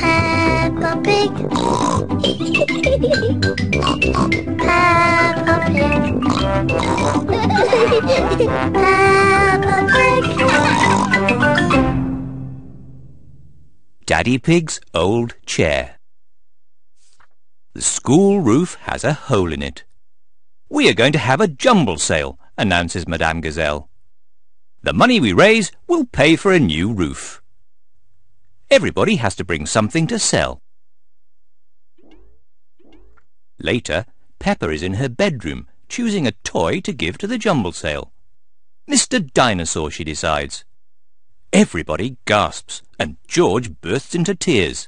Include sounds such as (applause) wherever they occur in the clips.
Peppa Pig. Peppa Pig. Peppa Pig. Daddy Pig's old chair. The school roof has a hole in it. We are going to have a jumble sale, announces Madame Gazelle. The money we raise will pay for a new roof. Everybody has to bring something to sell. Later, Peppa is in her bedroom, choosing a toy to give to the jumble sale. Mr. Dinosaur, she decides. Everybody gasps, and George bursts into tears.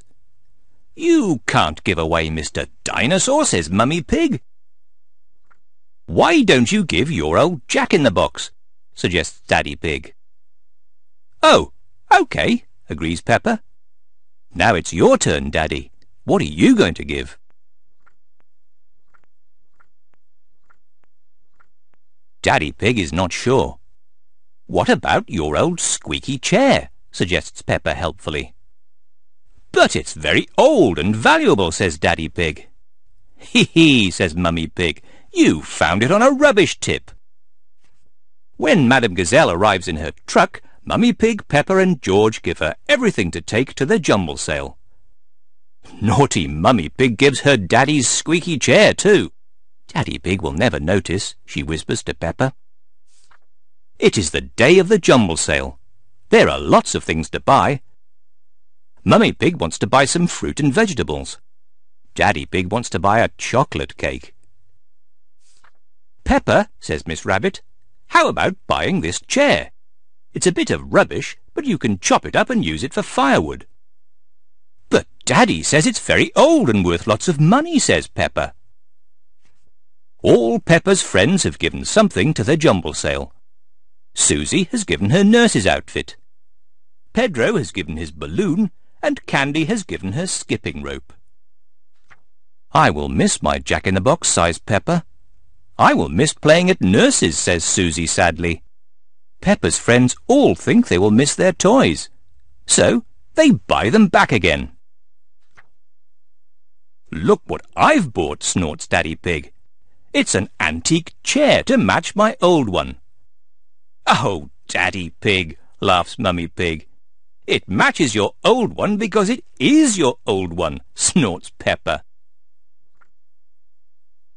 You can't give away Mr. Dinosaur, says Mummy Pig. Why don't you give your old Jack-in-the-Box, suggests Daddy Pig. Oh, OK, agrees Peppa. Now it's your turn, Daddy. What are you going to give? Daddy Pig is not sure. What about your old squeaky chair? suggests Peppa helpfully. But it's very old and valuable, says Daddy Pig. Hee hee, says Mummy Pig. You found it on a rubbish tip. When Madame Gazelle arrives in her truck, Mummy Pig, Peppa and George give her everything to take to the jumble sale. Naughty Mummy Pig gives her Daddy's squeaky chair too. Daddy Pig will never notice, she whispers to Peppa. It is the day of the jumble sale. There are lots of things to buy. Mummy Pig wants to buy some fruit and vegetables. Daddy Pig wants to buy a chocolate cake. Peppa, says Miss Rabbit, how about buying this chair? It's a bit of rubbish, but you can chop it up and use it for firewood. But Daddy says it's very old and worth lots of money, says Peppa. All Peppa's friends have given something to the jumble sale. Susie has given her nurse's outfit. Pedro has given his balloon, and Candy has given her skipping rope. I will miss my Jack-in-the-Box, sighs Peppa. I will miss playing at nurse's, says Susie sadly. Peppa's friends all think they will miss their toys. So they buy them back again. Look what I've bought, snorts Daddy Pig. It's an antique chair to match my old one. Oh, Daddy Pig, laughs Mummy Pig. It matches your old one because it is your old one, snorts Peppa.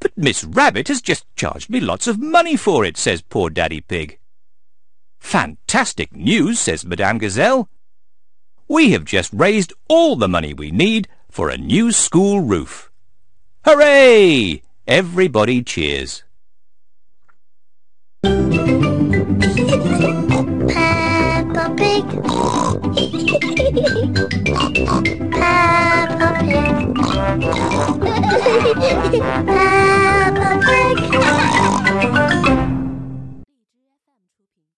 But Miss Rabbit has just charged me lots of money for it, says poor Daddy Pig. Fantastic news, says Madame Gazelle. We have just raised all the money we need for a new school roof. Hooray! Everybody cheers. Peppa Pig. Peppa Pig. (laughs) Peppa